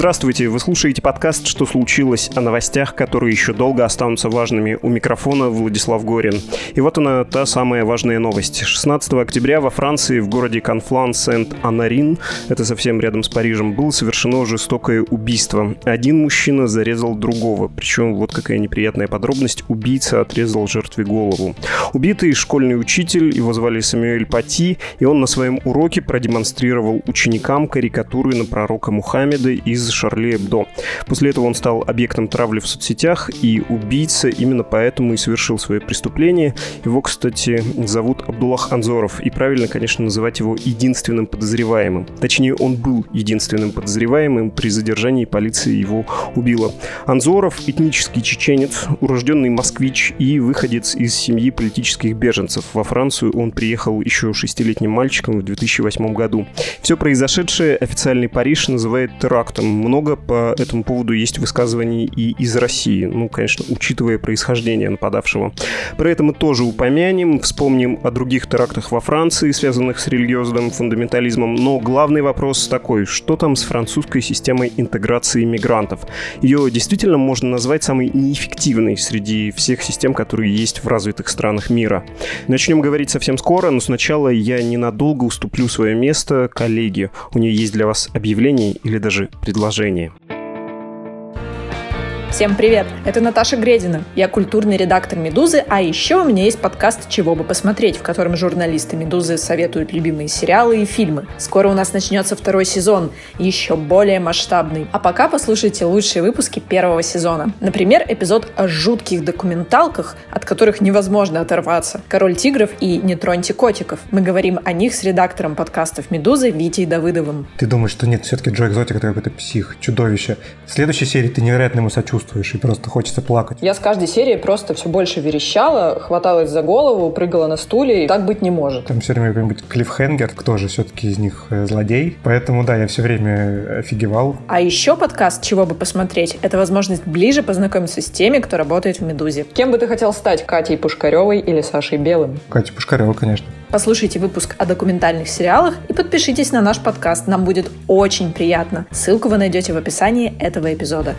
Здравствуйте, вы слушаете подкаст «Что случилось?» о новостях, которые еще долго останутся важными. У микрофона Владислав Горин. И вот она, та самая важная новость. 16 октября во Франции в городе Конфлан-Сент-Анарин, это совсем рядом с Парижем, было совершено жестокое убийство. Один мужчина зарезал другого, причем вот какая неприятная подробность, убийца отрезал жертве голову. Убитый школьный учитель, его звали Самюэль Пати, и он на своем уроке продемонстрировал ученикам карикатуры на пророка Мухаммеда из Шарли Эбдо. После этого он стал объектом травли в соцсетях, и убийца именно поэтому и совершил свое преступление. Его, кстати, зовут Абдуллах Анзоров, и правильно, конечно, называть его единственным подозреваемым. Точнее, он был единственным подозреваемым, при задержании полиции его убила. Анзоров – этнический чеченец, урожденный москвич и выходец из семьи политических беженцев. Во Францию он приехал еще шестилетним мальчиком в 2008 году. Все произошедшее официальный Париж называет терактом много по этому поводу есть высказываний и из России, ну, конечно, учитывая происхождение нападавшего. Про это мы тоже упомянем, вспомним о других терактах во Франции, связанных с религиозным фундаментализмом, но главный вопрос такой, что там с французской системой интеграции мигрантов? Ее действительно можно назвать самой неэффективной среди всех систем, которые есть в развитых странах мира. Начнем говорить совсем скоро, но сначала я ненадолго уступлю свое место коллеге. У нее есть для вас объявление или даже предложение приложении. Всем привет! Это Наташа Гредина. Я культурный редактор «Медузы», а еще у меня есть подкаст «Чего бы посмотреть», в котором журналисты «Медузы» советуют любимые сериалы и фильмы. Скоро у нас начнется второй сезон, еще более масштабный. А пока послушайте лучшие выпуски первого сезона. Например, эпизод о жутких документалках, от которых невозможно оторваться. «Король тигров» и «Не троньте котиков». Мы говорим о них с редактором подкастов «Медузы» Витей Давыдовым. Ты думаешь, что нет, все-таки Джо Экзотик это какой-то псих, чудовище. В следующей серии ты невероятно ему сочувствуешь чувствуешь, и просто хочется плакать. Я с каждой серии просто все больше верещала, хваталась за голову, прыгала на стуле, и так быть не может. Там все время какой-нибудь клиффхенгер, кто же все-таки из них э, злодей. Поэтому, да, я все время офигевал. А еще подкаст «Чего бы посмотреть» — это возможность ближе познакомиться с теми, кто работает в «Медузе». Кем бы ты хотел стать, Катей Пушкаревой или Сашей Белым? Катя Пушкарева, конечно. Послушайте выпуск о документальных сериалах и подпишитесь на наш подкаст. Нам будет очень приятно. Ссылку вы найдете в описании этого эпизода.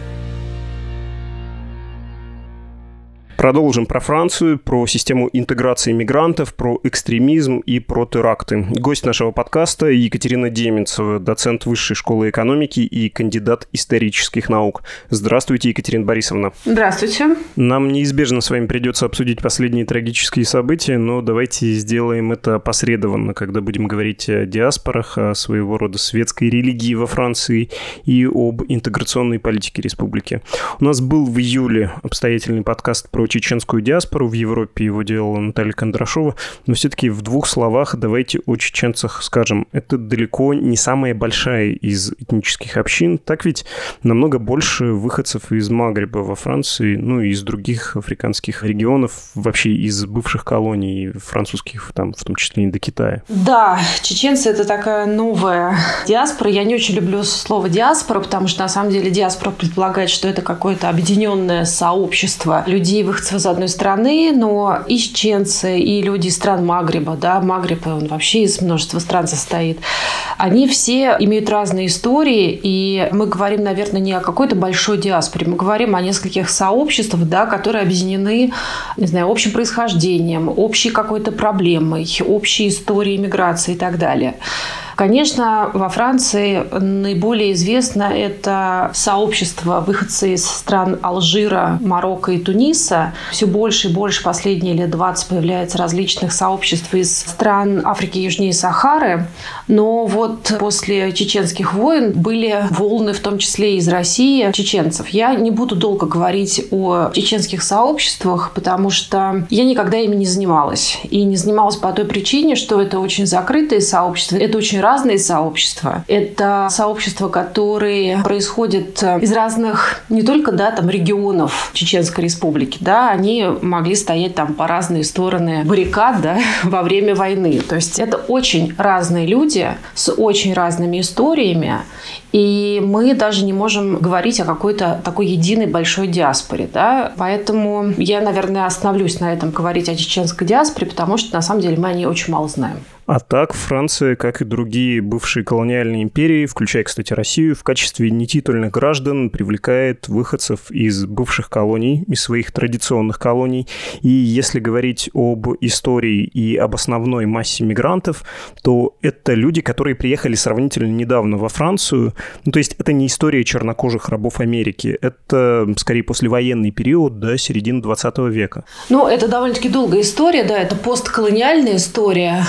Продолжим про Францию, про систему интеграции мигрантов, про экстремизм и про теракты. Гость нашего подкаста Екатерина Деменцева, доцент Высшей школы экономики и кандидат исторических наук. Здравствуйте, Екатерина Борисовна. Здравствуйте. Нам неизбежно с вами придется обсудить последние трагические события, но давайте сделаем это посредованно, когда будем говорить о диаспорах, о своего рода светской религии во Франции и об интеграционной политике республики. У нас был в июле обстоятельный подкаст про чеченскую диаспору в Европе, его делала Наталья Кондрашова, но все-таки в двух словах давайте о чеченцах скажем. Это далеко не самая большая из этнических общин, так ведь намного больше выходцев из Магриба во Франции, ну и из других африканских регионов, вообще из бывших колоний французских, там, в том числе и до Китая. Да, чеченцы это такая новая диаспора. Я не очень люблю слово диаспора, потому что на самом деле диаспора предполагает, что это какое-то объединенное сообщество людей в их выходцев из одной страны, но и чеченцы, и люди из стран Магриба, да, Магриб, он вообще из множества стран состоит, они все имеют разные истории, и мы говорим, наверное, не о какой-то большой диаспоре, мы говорим о нескольких сообществах, да, которые объединены, не знаю, общим происхождением, общей какой-то проблемой, общей историей миграции и так далее. Конечно, во Франции наиболее известно это сообщество выходцы из стран Алжира, Марокко и Туниса. Все больше и больше последние лет 20 появляется различных сообществ из стран Африки южнее Сахары. Но вот после чеченских войн были волны, в том числе из России, чеченцев. Я не буду долго говорить о чеченских сообществах, потому что я никогда ими не занималась. И не занималась по той причине, что это очень закрытые сообщества, это очень разные сообщества. Это сообщества, которые происходят э, из разных не только да, там, регионов Чеченской Республики. Да, они могли стоять там по разные стороны баррикад да, во время войны. То есть это очень разные люди с очень разными историями. И мы даже не можем говорить о какой-то такой единой большой диаспоре. Да? Поэтому я, наверное, остановлюсь на этом говорить о чеченской диаспоре, потому что на самом деле мы о ней очень мало знаем. А так Франция, как и другие бывшие колониальные империи, включая, кстати, Россию, в качестве нетитульных граждан привлекает выходцев из бывших колоний, из своих традиционных колоний. И если говорить об истории и об основной массе мигрантов, то это люди, которые приехали сравнительно недавно во Францию. Ну, то есть это не история чернокожих рабов Америки, это скорее послевоенный период, да, середины 20 века. Ну, это довольно-таки долгая история, да, это постколониальная история.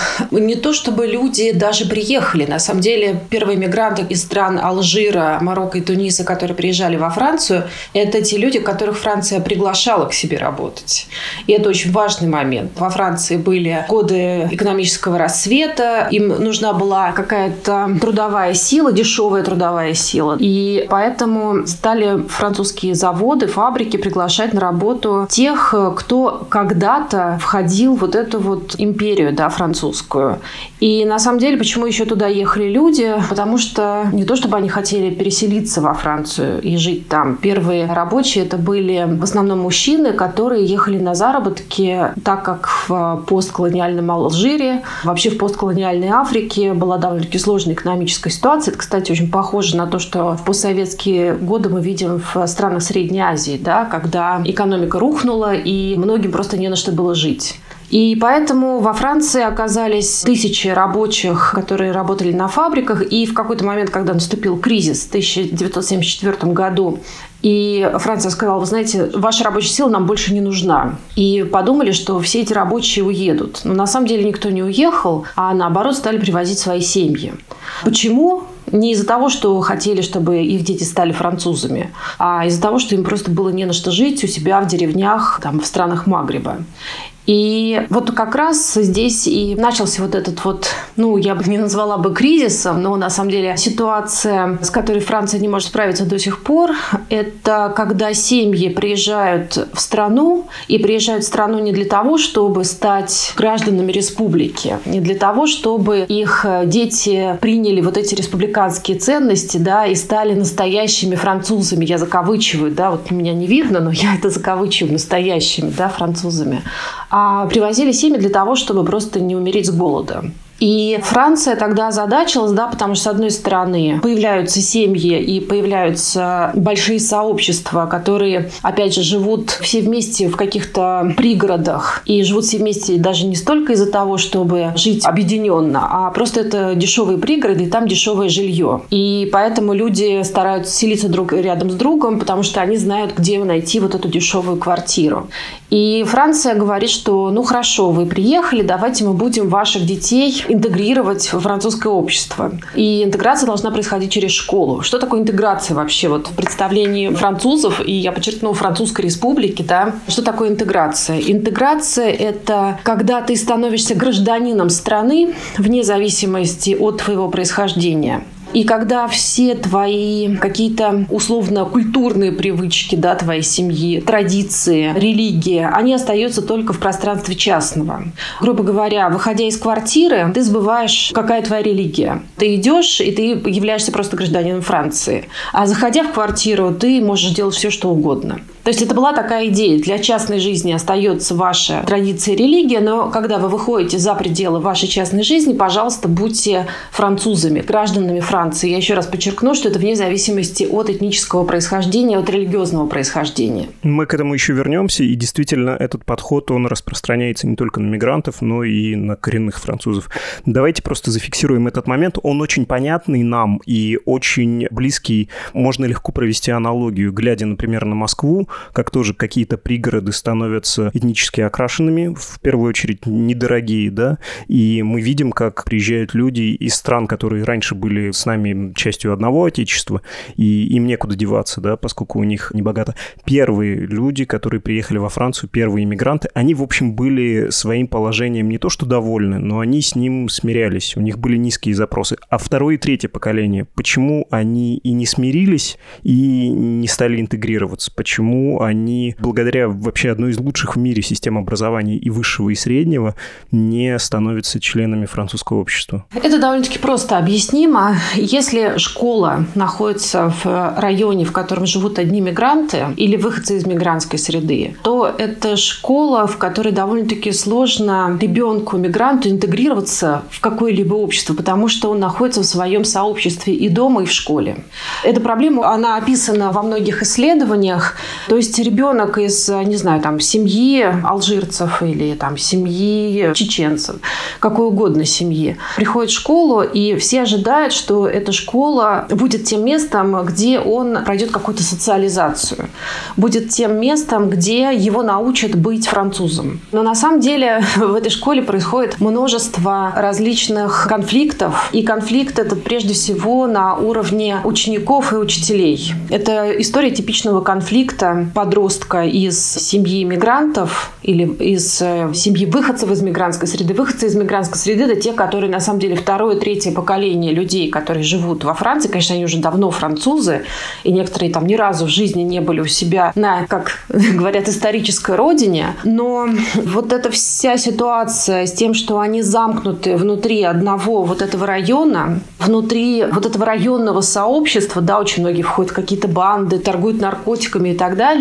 То чтобы люди даже приехали. На самом деле, первые мигранты из стран Алжира, Марокко и Туниса, которые приезжали во Францию, это те люди, которых Франция приглашала к себе работать. И это очень важный момент. Во Франции были годы экономического рассвета, им нужна была какая-то трудовая сила, дешевая трудовая сила. И поэтому стали французские заводы, фабрики приглашать на работу тех, кто когда-то входил в вот эту вот империю да, французскую. И на самом деле, почему еще туда ехали люди? Потому что не то, чтобы они хотели переселиться во Францию и жить там. Первые рабочие это были в основном мужчины, которые ехали на заработки, так как в постколониальном Алжире, вообще в постколониальной Африке была довольно-таки сложная экономическая ситуация. Это, кстати, очень похоже на то, что в постсоветские годы мы видим в странах Средней Азии, да, когда экономика рухнула и многим просто не на что было жить. И поэтому во Франции оказались тысячи рабочих, которые работали на фабриках. И в какой-то момент, когда наступил кризис в 1974 году, и Франция сказала, вы знаете, ваша рабочая сила нам больше не нужна. И подумали, что все эти рабочие уедут. Но на самом деле никто не уехал, а наоборот стали привозить свои семьи. Почему? Не из-за того, что хотели, чтобы их дети стали французами, а из-за того, что им просто было не на что жить у себя в деревнях, там, в странах Магриба. И вот как раз здесь и начался вот этот вот, ну, я бы не назвала бы кризисом, но на самом деле ситуация, с которой Франция не может справиться до сих пор, это когда семьи приезжают в страну и приезжают в страну не для того, чтобы стать гражданами республики, не для того, чтобы их дети приняли вот эти республиканские ценности, да, и стали настоящими французами. Я закавычиваю, да, вот меня не видно, но я это закавычиваю настоящими, да, французами а привозили семьи для того, чтобы просто не умереть с голода. И Франция тогда озадачилась, да, потому что, с одной стороны, появляются семьи и появляются большие сообщества, которые, опять же, живут все вместе в каких-то пригородах и живут все вместе даже не столько из-за того, чтобы жить объединенно, а просто это дешевые пригороды, и там дешевое жилье. И поэтому люди стараются селиться друг рядом с другом, потому что они знают, где найти вот эту дешевую квартиру. И Франция говорит, что ну хорошо, вы приехали, давайте мы будем ваших детей интегрировать в французское общество. И интеграция должна происходить через школу. Что такое интеграция вообще? Вот в представлении французов, и я подчеркну, французской республики, да, что такое интеграция? Интеграция – это когда ты становишься гражданином страны вне зависимости от твоего происхождения. И когда все твои какие-то условно-культурные привычки, да, твоей семьи, традиции, религия, они остаются только в пространстве частного. Грубо говоря, выходя из квартиры, ты забываешь, какая твоя религия. Ты идешь, и ты являешься просто гражданином Франции. А заходя в квартиру, ты можешь делать все, что угодно. То есть это была такая идея. Для частной жизни остается ваша традиция религия, но когда вы выходите за пределы вашей частной жизни, пожалуйста, будьте французами, гражданами Франции. Я еще раз подчеркну, что это вне зависимости от этнического происхождения, от религиозного происхождения. Мы к этому еще вернемся, и действительно этот подход, он распространяется не только на мигрантов, но и на коренных французов. Давайте просто зафиксируем этот момент. Он очень понятный нам и очень близкий. Можно легко провести аналогию, глядя, например, на Москву, как тоже какие-то пригороды становятся этнически окрашенными, в первую очередь недорогие, да, и мы видим, как приезжают люди из стран, которые раньше были с нами частью одного отечества, и им некуда деваться, да, поскольку у них небогато. Первые люди, которые приехали во Францию, первые иммигранты, они, в общем, были своим положением не то что довольны, но они с ним смирялись, у них были низкие запросы. А второе и третье поколение, почему они и не смирились, и не стали интегрироваться, почему они, благодаря вообще одной из лучших в мире систем образования и высшего, и среднего, не становятся членами французского общества? Это довольно-таки просто объяснимо. Если школа находится в районе, в котором живут одни мигранты или выходцы из мигрантской среды, то это школа, в которой довольно-таки сложно ребенку, мигранту интегрироваться в какое-либо общество, потому что он находится в своем сообществе и дома, и в школе. Эта проблема, она описана во многих исследованиях. То есть ребенок из, не знаю, там, семьи алжирцев или там семьи чеченцев, какой угодно семьи, приходит в школу, и все ожидают, что эта школа будет тем местом, где он пройдет какую-то социализацию, будет тем местом, где его научат быть французом. Но на самом деле в этой школе происходит множество различных конфликтов, и конфликт этот прежде всего на уровне учеников и учителей. Это история типичного конфликта подростка из семьи мигрантов или из э, семьи выходцев из мигрантской среды. Выходцы из мигрантской среды – это те, которые на самом деле второе, третье поколение людей, которые живут во Франции. Конечно, они уже давно французы, и некоторые там ни разу в жизни не были у себя на, как говорят, исторической родине. Но вот эта вся ситуация с тем, что они замкнуты внутри одного вот этого района, внутри вот этого районного сообщества, да, очень многие входят в какие-то банды, торгуют наркотиками и так далее.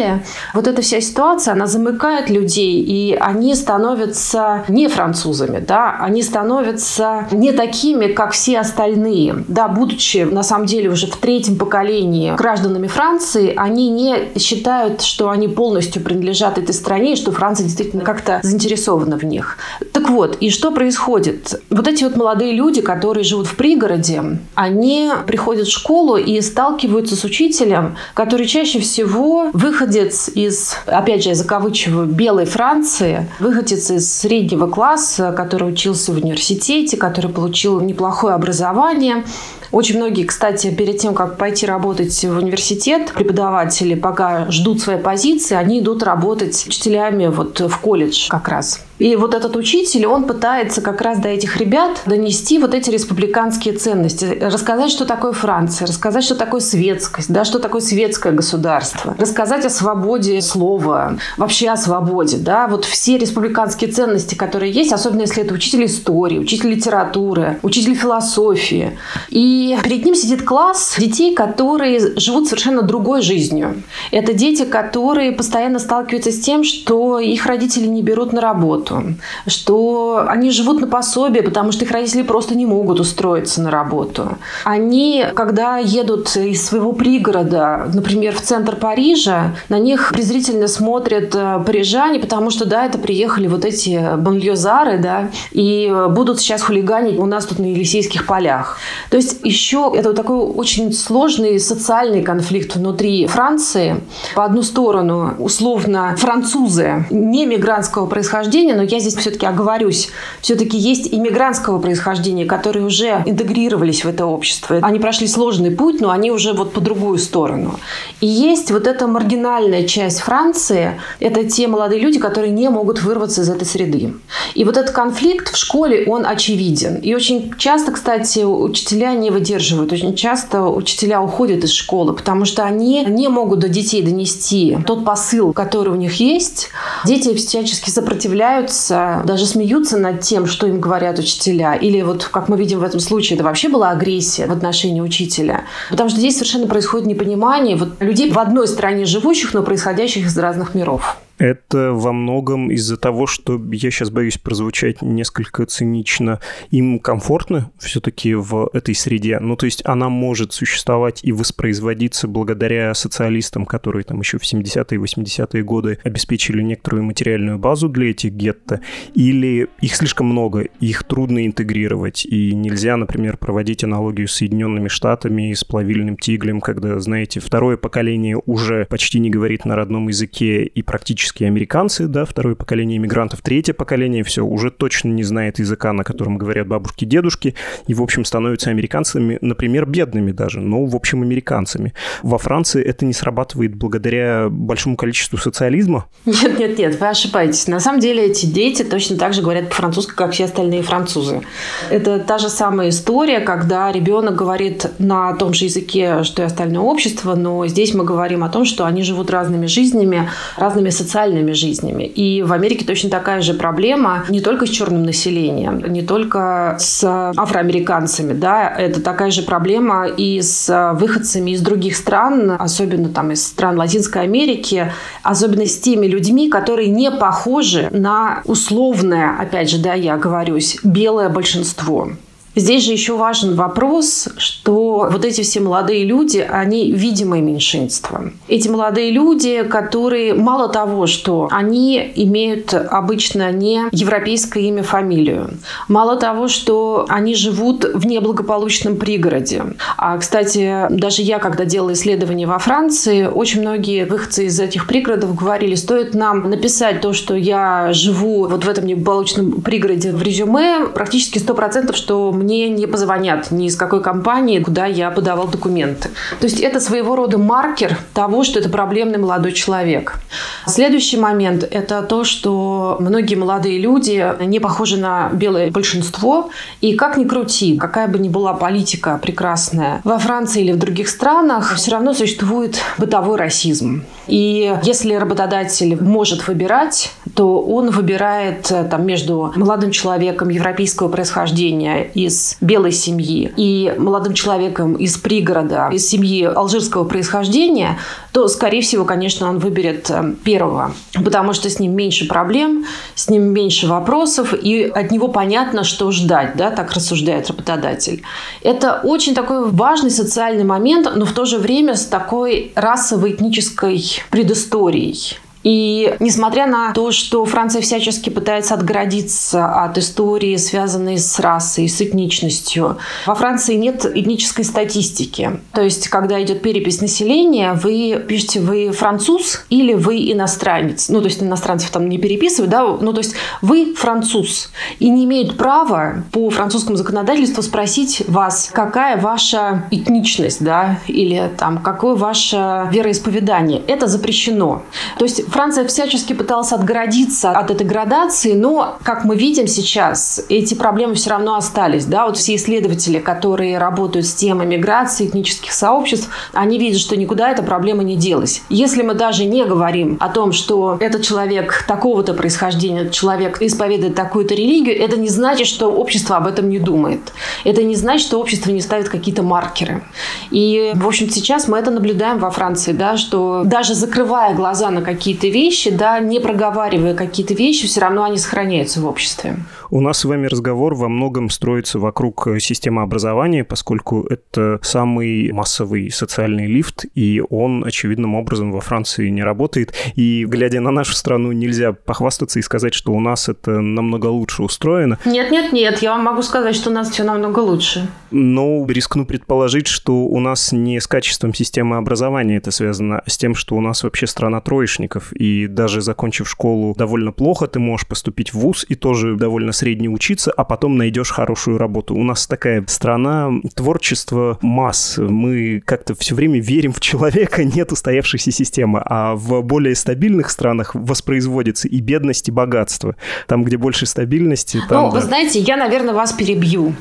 Вот эта вся ситуация, она замыкает людей, и они становятся не французами, да, они становятся не такими, как все остальные. Да, будучи на самом деле уже в третьем поколении гражданами Франции, они не считают, что они полностью принадлежат этой стране, и что Франция действительно как-то заинтересована в них. Так вот, и что происходит? Вот эти вот молодые люди, которые живут в пригороде, они приходят в школу и сталкиваются с учителем, который чаще всего выходец из, опять же, я закавычиваю, белой Франции, выходец из среднего класса, который учился в университете, который получил неплохое образование, очень многие, кстати, перед тем, как пойти работать в университет, преподаватели пока ждут своей позиции, они идут работать учителями вот в колледж как раз. И вот этот учитель, он пытается как раз до этих ребят донести вот эти республиканские ценности, рассказать, что такое Франция, рассказать, что такое светскость, да, что такое светское государство, рассказать о свободе слова, вообще о свободе, да, вот все республиканские ценности, которые есть, особенно если это учитель истории, учитель литературы, учитель философии. И перед ним сидит класс детей, которые живут совершенно другой жизнью. Это дети, которые постоянно сталкиваются с тем, что их родители не берут на работу, работу, что они живут на пособие, потому что их родители просто не могут устроиться на работу. Они, когда едут из своего пригорода, например, в центр Парижа, на них презрительно смотрят э, парижане, потому что, да, это приехали вот эти банльозары, да, и будут сейчас хулиганить у нас тут на Елисейских полях. То есть еще это вот такой очень сложный социальный конфликт внутри Франции. По одну сторону, условно, французы не мигрантского происхождения, но я здесь все-таки оговорюсь. Все-таки есть иммигрантского происхождения, которые уже интегрировались в это общество. Они прошли сложный путь, но они уже вот по другую сторону. И есть вот эта маргинальная часть Франции, это те молодые люди, которые не могут вырваться из этой среды. И вот этот конфликт в школе, он очевиден. И очень часто, кстати, учителя не выдерживают. Очень часто учителя уходят из школы, потому что они не могут до детей донести тот посыл, который у них есть. Дети всячески сопротивляются смеются, даже смеются над тем, что им говорят учителя. Или вот, как мы видим в этом случае, это вообще была агрессия в отношении учителя. Потому что здесь совершенно происходит непонимание вот людей в одной стране живущих, но происходящих из разных миров. Это во многом из-за того, что я сейчас боюсь прозвучать несколько цинично. Им комфортно все-таки в этой среде. Ну, то есть она может существовать и воспроизводиться благодаря социалистам, которые там еще в 70-е и 80-е годы обеспечили некоторую материальную базу для этих гетто. Или их слишком много, их трудно интегрировать. И нельзя, например, проводить аналогию с Соединенными Штатами и с плавильным тиглем, когда, знаете, второе поколение уже почти не говорит на родном языке и практически фактически американцы, да, второе поколение иммигрантов, третье поколение все уже точно не знает языка, на котором говорят бабушки, дедушки, и, в общем, становятся американцами, например, бедными даже, но, в общем, американцами. Во Франции это не срабатывает благодаря большому количеству социализма? Нет, нет, нет, вы ошибаетесь. На самом деле эти дети точно так же говорят по-французски, как все остальные французы. Это та же самая история, когда ребенок говорит на том же языке, что и остальное общество, но здесь мы говорим о том, что они живут разными жизнями, разными социальными жизнями. И в Америке точно такая же проблема не только с черным населением, не только с афроамериканцами, да, это такая же проблема и с выходцами из других стран, особенно там из стран Латинской Америки, особенно с теми людьми, которые не похожи на условное, опять же, да, я говорюсь, белое большинство. Здесь же еще важен вопрос, что вот эти все молодые люди, они видимое меньшинство. Эти молодые люди, которые мало того, что они имеют обычно не европейское имя, фамилию, мало того, что они живут в неблагополучном пригороде. А, кстати, даже я, когда делала исследования во Франции, очень многие выходцы из этих пригородов говорили, стоит нам написать то, что я живу вот в этом неблагополучном пригороде в резюме, практически 100%, что мне не позвонят ни из какой компании, куда я подавал документы. То есть это своего рода маркер того, что это проблемный молодой человек. Следующий момент – это то, что многие молодые люди не похожи на белое большинство. И как ни крути, какая бы ни была политика прекрасная во Франции или в других странах, все равно существует бытовой расизм. И если работодатель может выбирать, то он выбирает э, там, между молодым человеком европейского происхождения из белой семьи и молодым человеком из пригорода, из семьи алжирского происхождения, то, скорее всего, конечно, он выберет э, первого, потому что с ним меньше проблем, с ним меньше вопросов, и от него понятно, что ждать, да, так рассуждает работодатель. Это очень такой важный социальный момент, но в то же время с такой расово-этнической предысторией. И несмотря на то, что Франция всячески пытается отгородиться от истории, связанной с расой, с этничностью, во Франции нет этнической статистики. То есть, когда идет перепись населения, вы пишете, вы француз или вы иностранец. Ну, то есть, иностранцев там не переписывают, да, ну, то есть, вы француз. И не имеют права по французскому законодательству спросить вас, какая ваша этничность, да, или там, какое ваше вероисповедание. Это запрещено. То есть, Франция всячески пыталась отгородиться от этой градации, но, как мы видим сейчас, эти проблемы все равно остались. Да? Вот все исследователи, которые работают с темой миграции, этнических сообществ, они видят, что никуда эта проблема не делась. Если мы даже не говорим о том, что этот человек такого-то происхождения, этот человек исповедует такую-то религию, это не значит, что общество об этом не думает. Это не значит, что общество не ставит какие-то маркеры. И, в общем, сейчас мы это наблюдаем во Франции, да, что даже закрывая глаза на какие-то какие-то вещи, да, не проговаривая какие-то вещи, все равно они сохраняются в обществе. У нас с вами разговор во многом строится вокруг э, системы образования, поскольку это самый массовый социальный лифт, и он очевидным образом во Франции не работает. И, глядя на нашу страну, нельзя похвастаться и сказать, что у нас это намного лучше устроено. Нет, нет, нет, я вам могу сказать, что у нас все намного лучше. Но рискну предположить, что у нас не с качеством системы образования это связано, а с тем, что у нас вообще страна троечников, и даже закончив школу довольно плохо, ты можешь поступить в ВУЗ и тоже довольно средний учиться, а потом найдешь хорошую работу. У нас такая страна творчества масс. Мы как-то все время верим в человека, нет устоявшейся системы. А в более стабильных странах воспроизводится и бедность, и богатство. Там, где больше стабильности, там... Ну, да. вы знаете, я, наверное, вас перебью.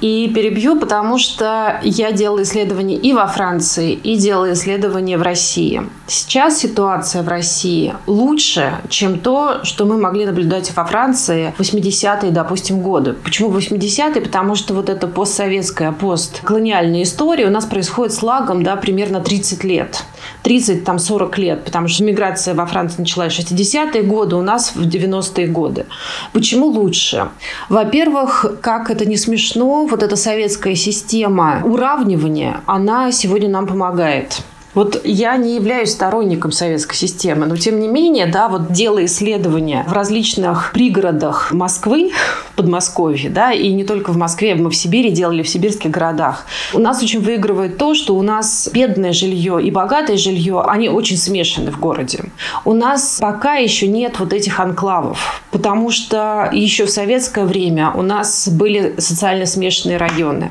И перебью, потому что я делала исследования и во Франции, и делала исследования в России. Сейчас ситуация в России лучше, чем то, что мы могли наблюдать во Франции в 80 80-е, допустим, годы. Почему 80-е? Потому что вот эта постсоветская, постколониальная история у нас происходит с лагом да, примерно 30 лет. 30, там 40 лет, потому что миграция во Франции началась в 60-е годы, у нас в 90-е годы. Почему лучше? Во-первых, как это не смешно, вот эта советская система уравнивания, она сегодня нам помогает. Вот я не являюсь сторонником советской системы, но тем не менее, да, вот делая исследования в различных пригородах Москвы, Подмосковье, да, и не только в Москве, мы в Сибири делали, в сибирских городах, у нас очень выигрывает то, что у нас бедное жилье и богатое жилье, они очень смешаны в городе. У нас пока еще нет вот этих анклавов, потому что еще в советское время у нас были социально смешанные районы.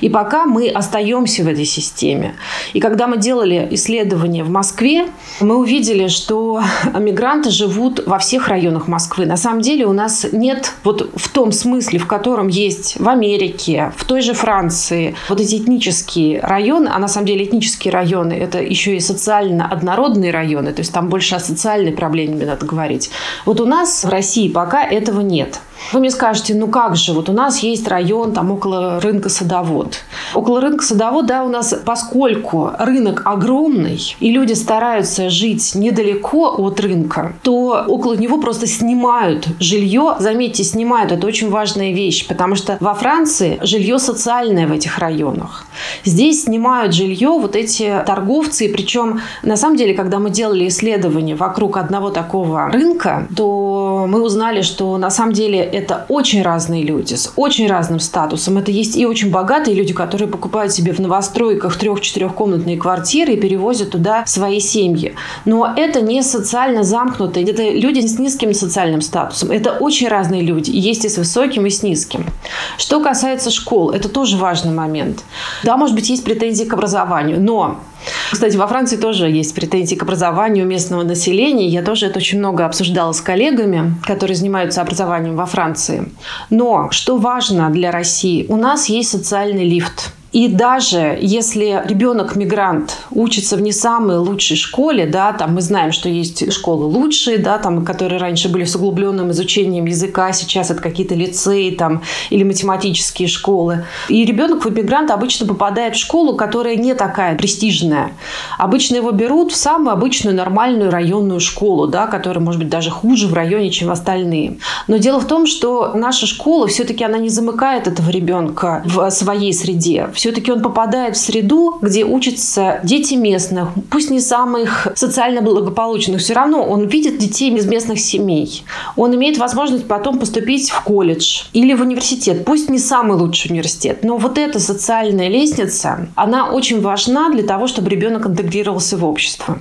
И пока мы остаемся в этой системе. И когда мы делали исследования в Москве, мы увидели, что мигранты живут во всех районах Москвы. На самом деле у нас нет вот в том смысле, в котором есть в Америке, в той же Франции, вот эти этнические районы, а на самом деле этнические районы – это еще и социально однородные районы, то есть там больше о социальной проблеме надо говорить. Вот у нас в России пока этого нет. Вы мне скажете, ну как же, вот у нас есть район там около рынка Садовод. Около рынка Садовод, да, у нас, поскольку рынок огромный, и люди стараются жить недалеко от рынка, то около него просто снимают жилье. Заметьте, снимают, это очень важная вещь, потому что во Франции жилье социальное в этих районах. Здесь снимают жилье вот эти торговцы, причем на самом деле, когда мы делали исследования вокруг одного такого рынка, то мы узнали, что на самом деле это очень разные люди с очень разным статусом. Это есть и очень богатые люди, которые покупают себе в новостройках трех-четырехкомнатные квартиры и перевозят туда свои семьи. Но это не социально замкнутые, это люди с низким социальным статусом. Это очень разные люди. Есть и с высоким, и с низким. Что касается школ, это тоже важный момент. Да, может быть, есть претензии к образованию, но кстати, во Франции тоже есть претензии к образованию местного населения. Я тоже это очень много обсуждала с коллегами, которые занимаются образованием во Франции. Но что важно для России, у нас есть социальный лифт. И даже если ребенок-мигрант учится в не самой лучшей школе, да, там мы знаем, что есть школы лучшие, да, там, которые раньше были с углубленным изучением языка, сейчас это какие-то лицеи там, или математические школы. И ребенок-мигрант обычно попадает в школу, которая не такая престижная. Обычно его берут в самую обычную нормальную районную школу, да, которая, может быть, даже хуже в районе, чем остальные. Но дело в том, что наша школа все-таки она не замыкает этого ребенка в своей среде все-таки он попадает в среду, где учатся дети местных, пусть не самых социально благополучных, все равно он видит детей из местных семей. Он имеет возможность потом поступить в колледж или в университет, пусть не самый лучший университет, но вот эта социальная лестница, она очень важна для того, чтобы ребенок интегрировался в общество.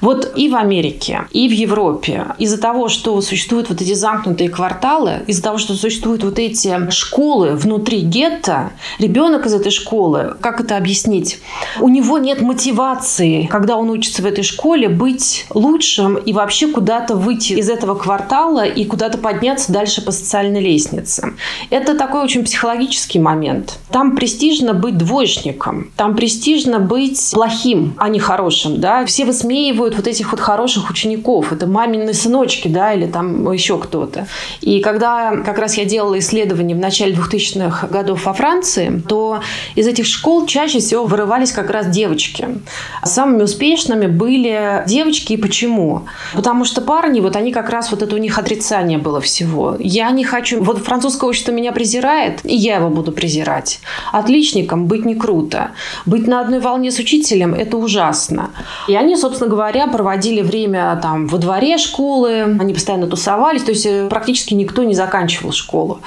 Вот и в Америке, и в Европе из-за того, что существуют вот эти замкнутые кварталы, из-за того, что существуют вот эти школы внутри гетто, ребенок из этой школы школы. Как это объяснить? У него нет мотивации, когда он учится в этой школе, быть лучшим и вообще куда-то выйти из этого квартала и куда-то подняться дальше по социальной лестнице. Это такой очень психологический момент. Там престижно быть двоечником, там престижно быть плохим, а не хорошим. Да? Все высмеивают вот этих вот хороших учеников. Это мамины сыночки, да, или там еще кто-то. И когда как раз я делала исследование в начале 2000-х годов во Франции, то из этих школ чаще всего вырывались как раз девочки. Самыми успешными были девочки. И почему? Потому что парни, вот они как раз, вот это у них отрицание было всего. Я не хочу... Вот французское общество меня презирает, и я его буду презирать. Отличником быть не круто. Быть на одной волне с учителем – это ужасно. И они, собственно говоря, проводили время там во дворе школы, они постоянно тусовались, то есть э, практически никто не заканчивал школу.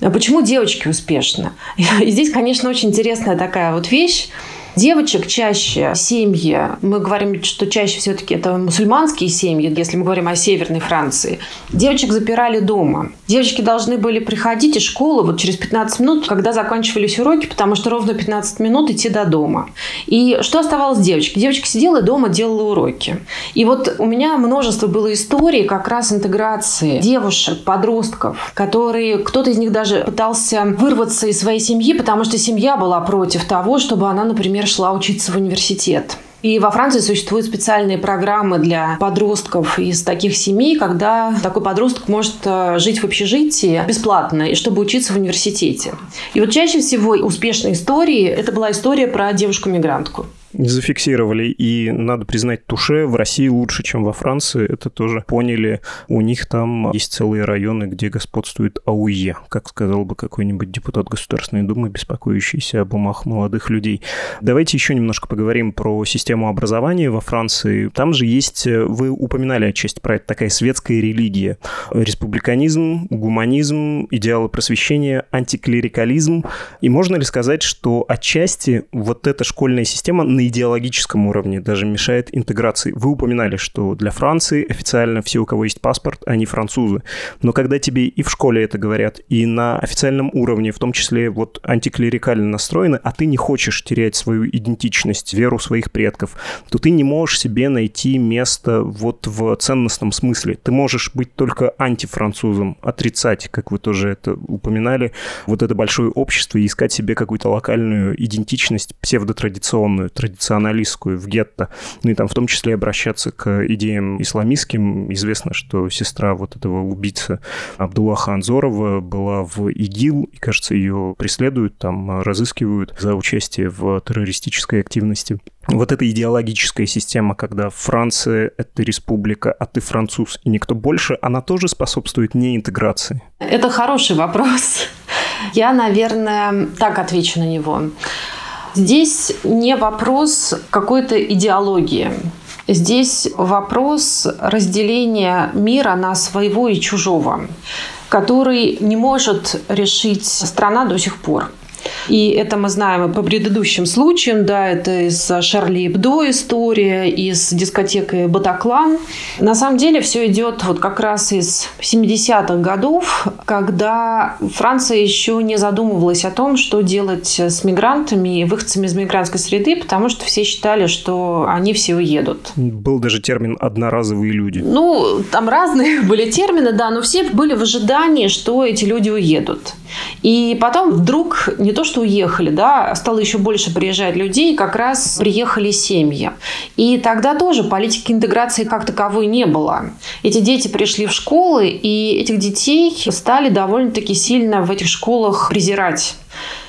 А почему девочки успешны? И здесь, конечно, очень интересная такая вот вещь. Девочек чаще семьи, мы говорим, что чаще все-таки это мусульманские семьи, если мы говорим о Северной Франции, девочек запирали дома. Девочки должны были приходить из школы вот через 15 минут, когда заканчивались уроки, потому что ровно 15 минут идти до дома. И что оставалось девочке? Девочка сидела дома, делала уроки. И вот у меня множество было историй как раз интеграции девушек, подростков, которые, кто-то из них даже пытался вырваться из своей семьи, потому что семья была против того, чтобы она, например, шла учиться в университет. И во Франции существуют специальные программы для подростков из таких семей, когда такой подросток может э, жить в общежитии бесплатно, и чтобы учиться в университете. И вот чаще всего успешные истории – это была история про девушку-мигрантку. Зафиксировали. И надо признать, туше в России лучше, чем во Франции. Это тоже поняли. У них там есть целые районы, где господствует АУЕ, как сказал бы какой-нибудь депутат Государственной Думы, беспокоящийся об умах молодых людей. Давайте еще немножко поговорим про систему образования во Франции. Там же есть, вы упоминали отчасти про это, такая светская религия. Республиканизм, гуманизм, идеалы просвещения, антиклерикализм. И можно ли сказать, что отчасти вот эта школьная система на идеологическом уровне даже мешает интеграции? Вы упоминали, что для Франции официально все, у кого есть паспорт, они французы. Но когда тебе и в школе это говорят, и на официальном уровне, в том числе вот антиклерикально настроены, а ты не хочешь терять свою идентичность, веру своих предков, то ты не можешь себе найти место вот в ценностном смысле. Ты можешь быть только антифранцузом, отрицать, как вы тоже это упоминали, вот это большое общество и искать себе какую-то локальную идентичность псевдотрадиционную, традиционалистскую в гетто. Ну и там в том числе обращаться к идеям исламистским. Известно, что сестра вот этого убийцы Абдуллаха Анзорова была в ИГИЛ, и, кажется, ее преследуют, там разыскивают за участие в террористической активности. Вот эта идеологическая система, когда Франция — это республика, а ты француз и никто больше, она тоже способствует неинтеграции? Это хороший вопрос. Я, наверное, так отвечу на него. Здесь не вопрос какой-то идеологии. Здесь вопрос разделения мира на своего и чужого, который не может решить страна до сих пор. И это мы знаем по предыдущим случаям, да, это из Шарли Эбдо история, из дискотеки Батаклан. На самом деле все идет вот как раз из 70-х годов, когда Франция еще не задумывалась о том, что делать с мигрантами и выходцами из мигрантской среды, потому что все считали, что они все уедут. Был даже термин «одноразовые люди». Ну, там разные были термины, да, но все были в ожидании, что эти люди уедут. И потом вдруг не то, что уехали, да, стало еще больше приезжать людей, как раз приехали семьи. И тогда тоже политики интеграции как таковой не было. Эти дети пришли в школы, и этих детей стали довольно-таки сильно в этих школах презирать.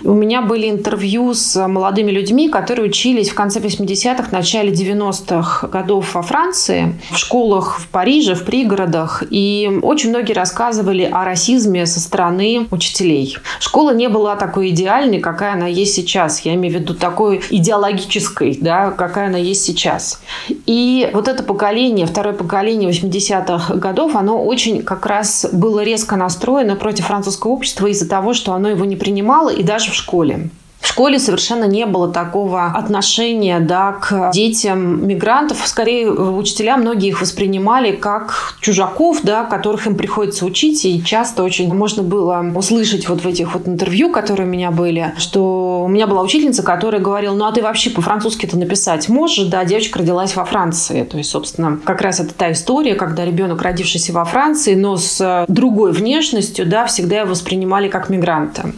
У меня были интервью с молодыми людьми, которые учились в конце 80-х, начале 90-х годов во Франции, в школах в Париже, в пригородах. И очень многие рассказывали о расизме со стороны учителей. Школа не была такой идеальной, какая она есть сейчас. Я имею в виду такой идеологической, да, какая она есть сейчас. И вот это поколение, второе поколение 80-х годов, оно очень как раз было резко настроено против французского общества из-за того, что оно его не принимало и даже в школе. В школе совершенно не было такого отношения да, к детям мигрантов. Скорее, учителя многие их воспринимали как чужаков, да, которых им приходится учить. И часто очень можно было услышать вот в этих вот интервью, которые у меня были, что у меня была учительница, которая говорила, ну а ты вообще по-французски-то написать можешь? Да, девочка родилась во Франции. То есть, собственно, как раз это та история, когда ребенок, родившийся во Франции, но с другой внешностью, да, всегда его воспринимали как мигранта.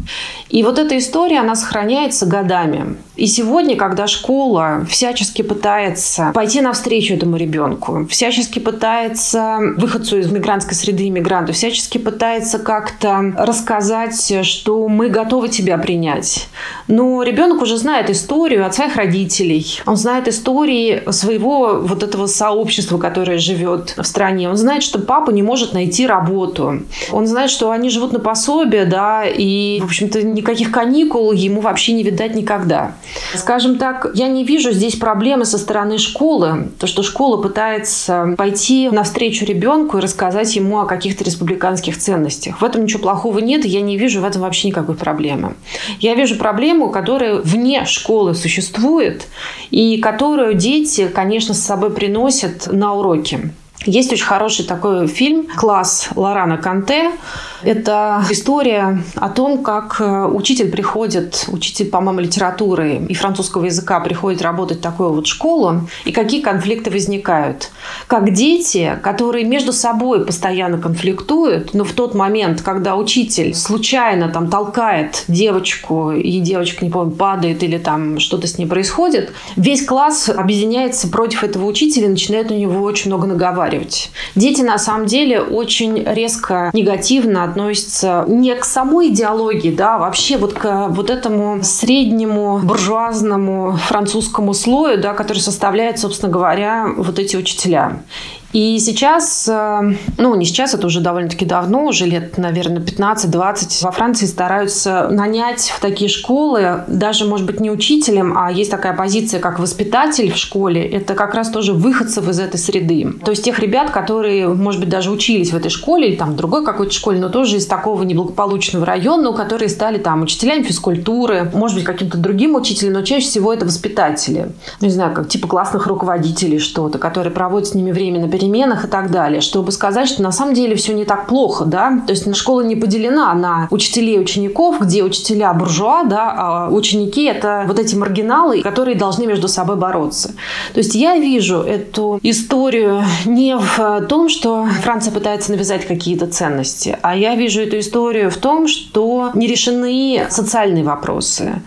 И вот эта история, она сохраняется меняется годами. И сегодня, когда школа всячески пытается пойти навстречу этому ребенку, всячески пытается выходцу из мигрантской среды иммигранту, всячески пытается как-то рассказать, что мы готовы тебя принять. Но ребенок уже знает историю от своих родителей. Он знает истории своего вот этого сообщества, которое живет в стране. Он знает, что папа не может найти работу. Он знает, что они живут на пособие, да, и, в общем-то, никаких каникул ему вообще не видать никогда. Скажем так, я не вижу здесь проблемы со стороны школы. То, что школа пытается пойти навстречу ребенку и рассказать ему о каких-то республиканских ценностях. В этом ничего плохого нет, я не вижу в этом вообще никакой проблемы. Я вижу проблему, которая вне школы существует, и которую дети, конечно, с собой приносят на уроки. Есть очень хороший такой фильм «Класс» Лорана Канте. Это история о том, как э, учитель приходит, учитель, по-моему, литературы и французского языка приходит работать в такую вот школу, и какие конфликты возникают. Как дети, которые между собой постоянно конфликтуют, но в тот момент, когда учитель случайно там толкает девочку, и девочка, не помню, падает или там что-то с ней происходит, весь класс объединяется против этого учителя и начинает у него очень много наговаривать разговаривать. Дети на самом деле очень резко негативно относятся не к самой идеологии, да, а вообще вот к вот этому среднему буржуазному французскому слою, да, который составляет, собственно говоря, вот эти учителя. И сейчас, э, ну не сейчас, это уже довольно-таки давно, уже лет, наверное, 15-20, во Франции стараются нанять в такие школы, даже, может быть, не учителем, а есть такая позиция, как воспитатель в школе, это как раз тоже выходцев из этой среды. То есть тех ребят, которые, может быть, даже учились в этой школе или там другой какой-то школе, но тоже из такого неблагополучного района, которые стали там учителями физкультуры, может быть, каким-то другим учителем, но чаще всего это воспитатели. Ну, не знаю, как типа классных руководителей что-то, которые проводят с ними время на переменах и так далее, чтобы сказать, что на самом деле все не так плохо, да, то есть школа не поделена на учителей учеников, где учителя буржуа, да, а ученики это вот эти маргиналы, которые должны между собой бороться. То есть я вижу эту историю не в том, что Франция пытается навязать какие-то ценности, а я вижу эту историю в том, что не решены социальные вопросы.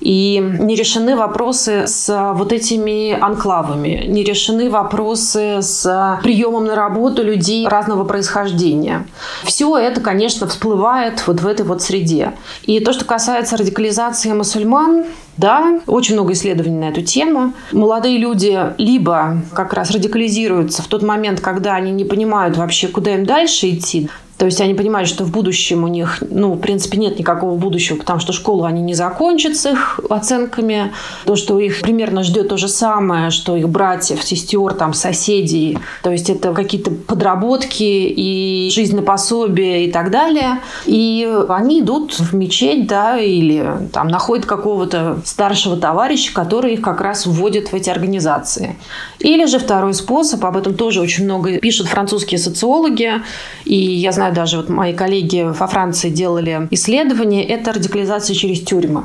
И не решены вопросы с вот этими анклавами, не решены вопросы с приемом на работу людей разного происхождения. Все это, конечно, всплывает вот в этой вот среде. И то, что касается радикализации мусульман, да, очень много исследований на эту тему. Молодые люди либо как раз радикализируются в тот момент, когда они не понимают вообще, куда им дальше идти, то есть они понимают, что в будущем у них, ну, в принципе, нет никакого будущего, потому что школу они не закончат с их оценками. То, что их примерно ждет то же самое, что их братьев, сестер, там, соседей. То есть это какие-то подработки и жизнь на пособие и так далее. И они идут в мечеть, да, или там находят какого-то старшего товарища, который их как раз вводит в эти организации. Или же второй способ, об этом тоже очень много пишут французские социологи, и я знаю даже вот мои коллеги во Франции делали исследование, это радикализация через тюрьмы.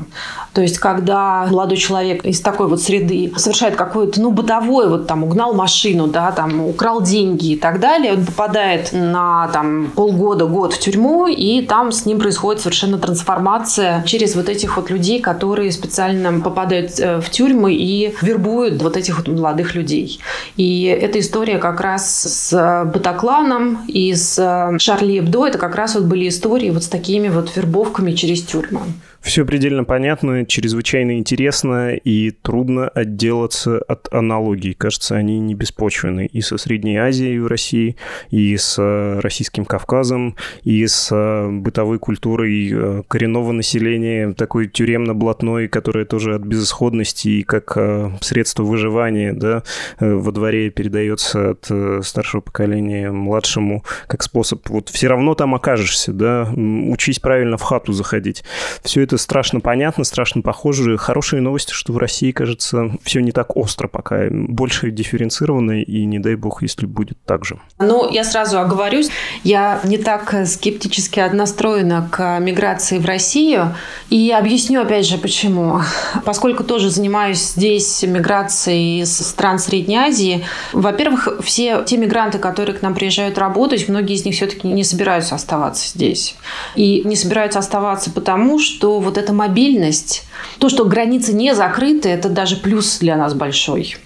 То есть, когда молодой человек из такой вот среды совершает какое-то, ну, бытовое, вот там, угнал машину, да, там, украл деньги и так далее, он попадает на, там, полгода, год в тюрьму, и там с ним происходит совершенно трансформация через вот этих вот людей, которые специально попадают э, в тюрьмы и вербуют вот этих вот молодых людей. И эта история как раз с Батакланом и с э, Шарли Эбдо, это как раз вот были истории вот с такими вот вербовками через тюрьмы. Все предельно понятно, чрезвычайно интересно и трудно отделаться от аналогий. Кажется, они не беспочвены и со Средней Азией в России, и с э, Российским Кавказом, и с э, бытовой культурой э, коренного населения, такой тюремно-блатной, которая тоже от безысходности и как средство выживания да, во дворе передается от старшего поколения младшему, как способ. Вот все равно там окажешься, да, учись правильно в хату заходить. Все это страшно понятно, страшно похоже. Хорошие новости, что в России, кажется, все не так остро пока. Больше дифференцировано, и не дай бог, если будет так же. Ну, я сразу оговорюсь, я не так скептически настроена к миграции в Россию. И объясню, опять же, почему. Поскольку тоже занимаюсь здесь миграцией из стран Средней Азии, во-первых, все те мигранты, которые к нам приезжают работать, многие из них все-таки не собираются оставаться здесь. И не собираются оставаться потому, что вот эта мобильность, то, что границы не закрыты, это даже плюс для нас большой.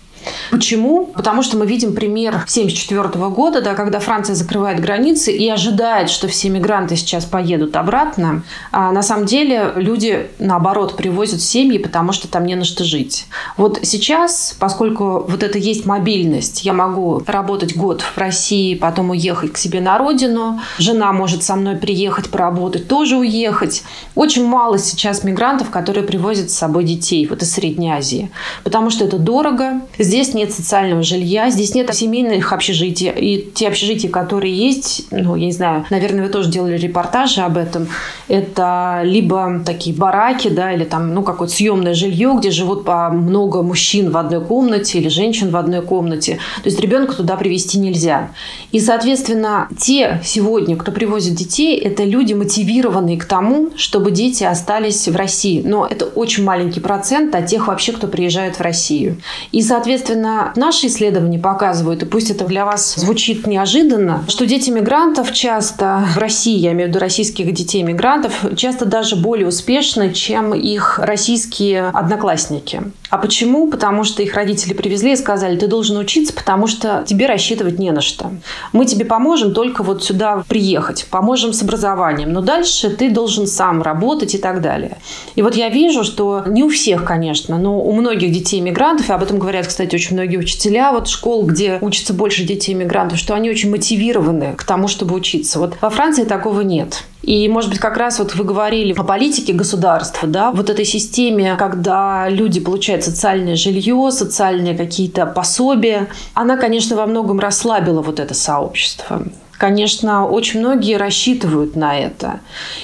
Почему? Потому что мы видим пример 1974 года, да, когда Франция закрывает границы и ожидает, что все мигранты сейчас поедут обратно. А на самом деле люди, наоборот, привозят семьи, потому что там не на что жить. Вот сейчас, поскольку вот это есть мобильность, я могу работать год в России, потом уехать к себе на родину, жена может со мной приехать поработать, тоже уехать. Очень мало сейчас мигрантов, которые привозят с собой детей вот из Средней Азии, потому что это дорого, Здесь нет социального жилья, здесь нет семейных общежитий. И те общежития, которые есть, ну, я не знаю, наверное, вы тоже делали репортажи об этом, это либо такие бараки, да, или там, ну, какое-то съемное жилье, где живут по много мужчин в одной комнате или женщин в одной комнате. То есть ребенка туда привести нельзя. И, соответственно, те сегодня, кто привозит детей, это люди, мотивированные к тому, чтобы дети остались в России. Но это очень маленький процент от тех вообще, кто приезжает в Россию. И, соответственно, Соответственно, наши исследования показывают, и пусть это для вас звучит неожиданно, что дети мигрантов часто в России, я имею в виду российских детей мигрантов, часто даже более успешны, чем их российские одноклассники. А почему? Потому что их родители привезли и сказали, ты должен учиться, потому что тебе рассчитывать не на что. Мы тебе поможем только вот сюда приехать, поможем с образованием, но дальше ты должен сам работать и так далее. И вот я вижу, что не у всех, конечно, но у многих детей иммигрантов, и об этом говорят, кстати, очень многие учителя вот школ, где учатся больше детей иммигрантов, что они очень мотивированы к тому, чтобы учиться. Вот во Франции такого нет. И, может быть, как раз вот вы говорили о политике государства, да, вот этой системе, когда люди получают социальное жилье, социальные какие-то пособия, она, конечно, во многом расслабила вот это сообщество конечно, очень многие рассчитывают на это.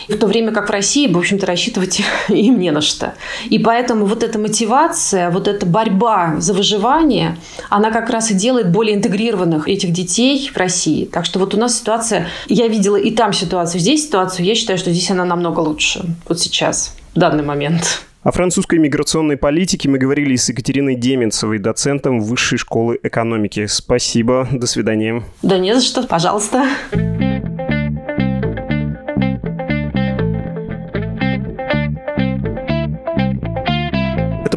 В то время как в России, в общем-то, рассчитывать им не на что. И поэтому вот эта мотивация, вот эта борьба за выживание, она как раз и делает более интегрированных этих детей в России. Так что вот у нас ситуация, я видела и там ситуацию, здесь ситуацию, я считаю, что здесь она намного лучше. Вот сейчас, в данный момент. О французской миграционной политике мы говорили с Екатериной Деменцевой, доцентом Высшей школы экономики. Спасибо, до свидания. Да не за что, пожалуйста.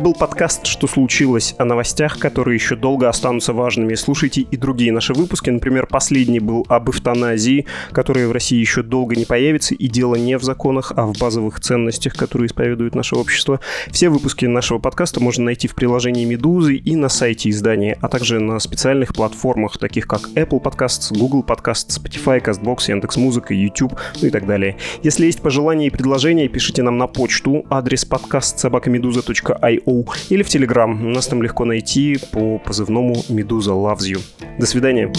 Это был подкаст «Что случилось?» о новостях, которые еще долго останутся важными. Слушайте и другие наши выпуски. Например, последний был об эвтаназии, которая в России еще долго не появится. И дело не в законах, а в базовых ценностях, которые исповедует наше общество. Все выпуски нашего подкаста можно найти в приложении «Медузы» и на сайте издания, а также на специальных платформах, таких как Apple Podcasts, Google Podcasts, Spotify, CastBox, Яндекс.Музыка, YouTube, ну и так далее. Если есть пожелания и предложения, пишите нам на почту. Адрес подкаст собакамедуза.io или в Телеграм. Нас там легко найти по позывному «Медуза Loves You». До свидания.